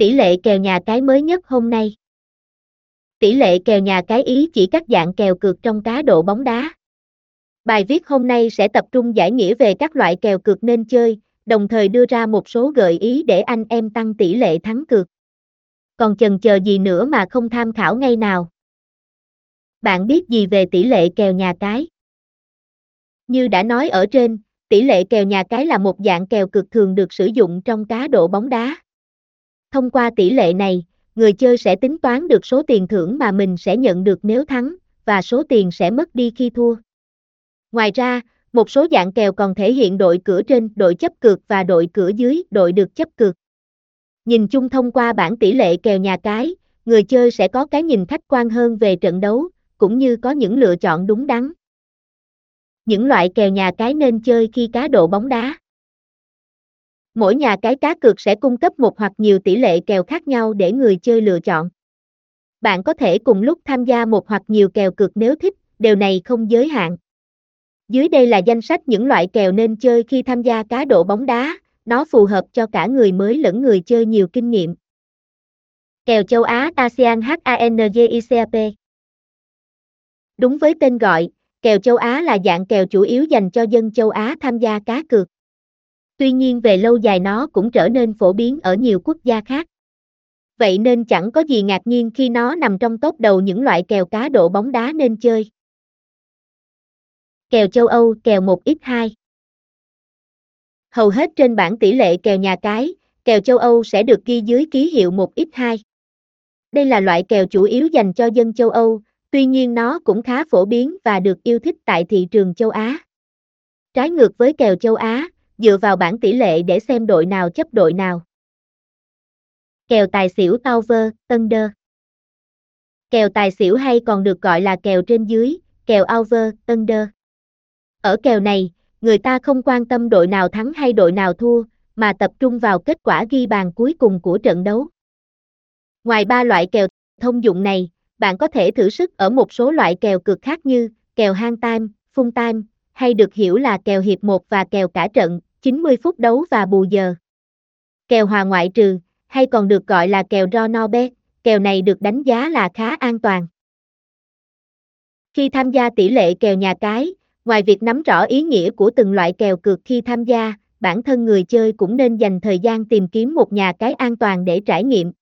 Tỷ lệ kèo nhà cái mới nhất hôm nay. Tỷ lệ kèo nhà cái ý chỉ các dạng kèo cược trong cá độ bóng đá. Bài viết hôm nay sẽ tập trung giải nghĩa về các loại kèo cược nên chơi, đồng thời đưa ra một số gợi ý để anh em tăng tỷ lệ thắng cược. Còn chần chờ gì nữa mà không tham khảo ngay nào? Bạn biết gì về tỷ lệ kèo nhà cái? Như đã nói ở trên, tỷ lệ kèo nhà cái là một dạng kèo cực thường được sử dụng trong cá độ bóng đá. Thông qua tỷ lệ này, người chơi sẽ tính toán được số tiền thưởng mà mình sẽ nhận được nếu thắng, và số tiền sẽ mất đi khi thua. Ngoài ra, một số dạng kèo còn thể hiện đội cửa trên, đội chấp cược và đội cửa dưới, đội được chấp cược. Nhìn chung thông qua bảng tỷ lệ kèo nhà cái, người chơi sẽ có cái nhìn khách quan hơn về trận đấu, cũng như có những lựa chọn đúng đắn. Những loại kèo nhà cái nên chơi khi cá độ bóng đá. Mỗi nhà cái cá cược sẽ cung cấp một hoặc nhiều tỷ lệ kèo khác nhau để người chơi lựa chọn. Bạn có thể cùng lúc tham gia một hoặc nhiều kèo cược nếu thích, điều này không giới hạn. Dưới đây là danh sách những loại kèo nên chơi khi tham gia cá độ bóng đá, nó phù hợp cho cả người mới lẫn người chơi nhiều kinh nghiệm. Kèo châu Á ASEAN HANGICAP Đúng với tên gọi, kèo châu Á là dạng kèo chủ yếu dành cho dân châu Á tham gia cá cược. Tuy nhiên về lâu dài nó cũng trở nên phổ biến ở nhiều quốc gia khác. Vậy nên chẳng có gì ngạc nhiên khi nó nằm trong top đầu những loại kèo cá độ bóng đá nên chơi. Kèo châu Âu, kèo 1x2 Hầu hết trên bảng tỷ lệ kèo nhà cái, kèo châu Âu sẽ được ghi dưới ký hiệu 1x2. Đây là loại kèo chủ yếu dành cho dân châu Âu, tuy nhiên nó cũng khá phổ biến và được yêu thích tại thị trường châu Á. Trái ngược với kèo châu Á, dựa vào bảng tỷ lệ để xem đội nào chấp đội nào. Kèo tài xỉu Tower, Thunder Kèo tài xỉu hay còn được gọi là kèo trên dưới, kèo over, Thunder. Ở kèo này, người ta không quan tâm đội nào thắng hay đội nào thua, mà tập trung vào kết quả ghi bàn cuối cùng của trận đấu. Ngoài ba loại kèo thông dụng này, bạn có thể thử sức ở một số loại kèo cực khác như kèo hang time, full time, hay được hiểu là kèo hiệp 1 và kèo cả trận, 90 phút đấu và bù giờ. Kèo hòa ngoại trừ, hay còn được gọi là kèo draw no bet, kèo này được đánh giá là khá an toàn. Khi tham gia tỷ lệ kèo nhà cái, ngoài việc nắm rõ ý nghĩa của từng loại kèo cược khi tham gia, bản thân người chơi cũng nên dành thời gian tìm kiếm một nhà cái an toàn để trải nghiệm,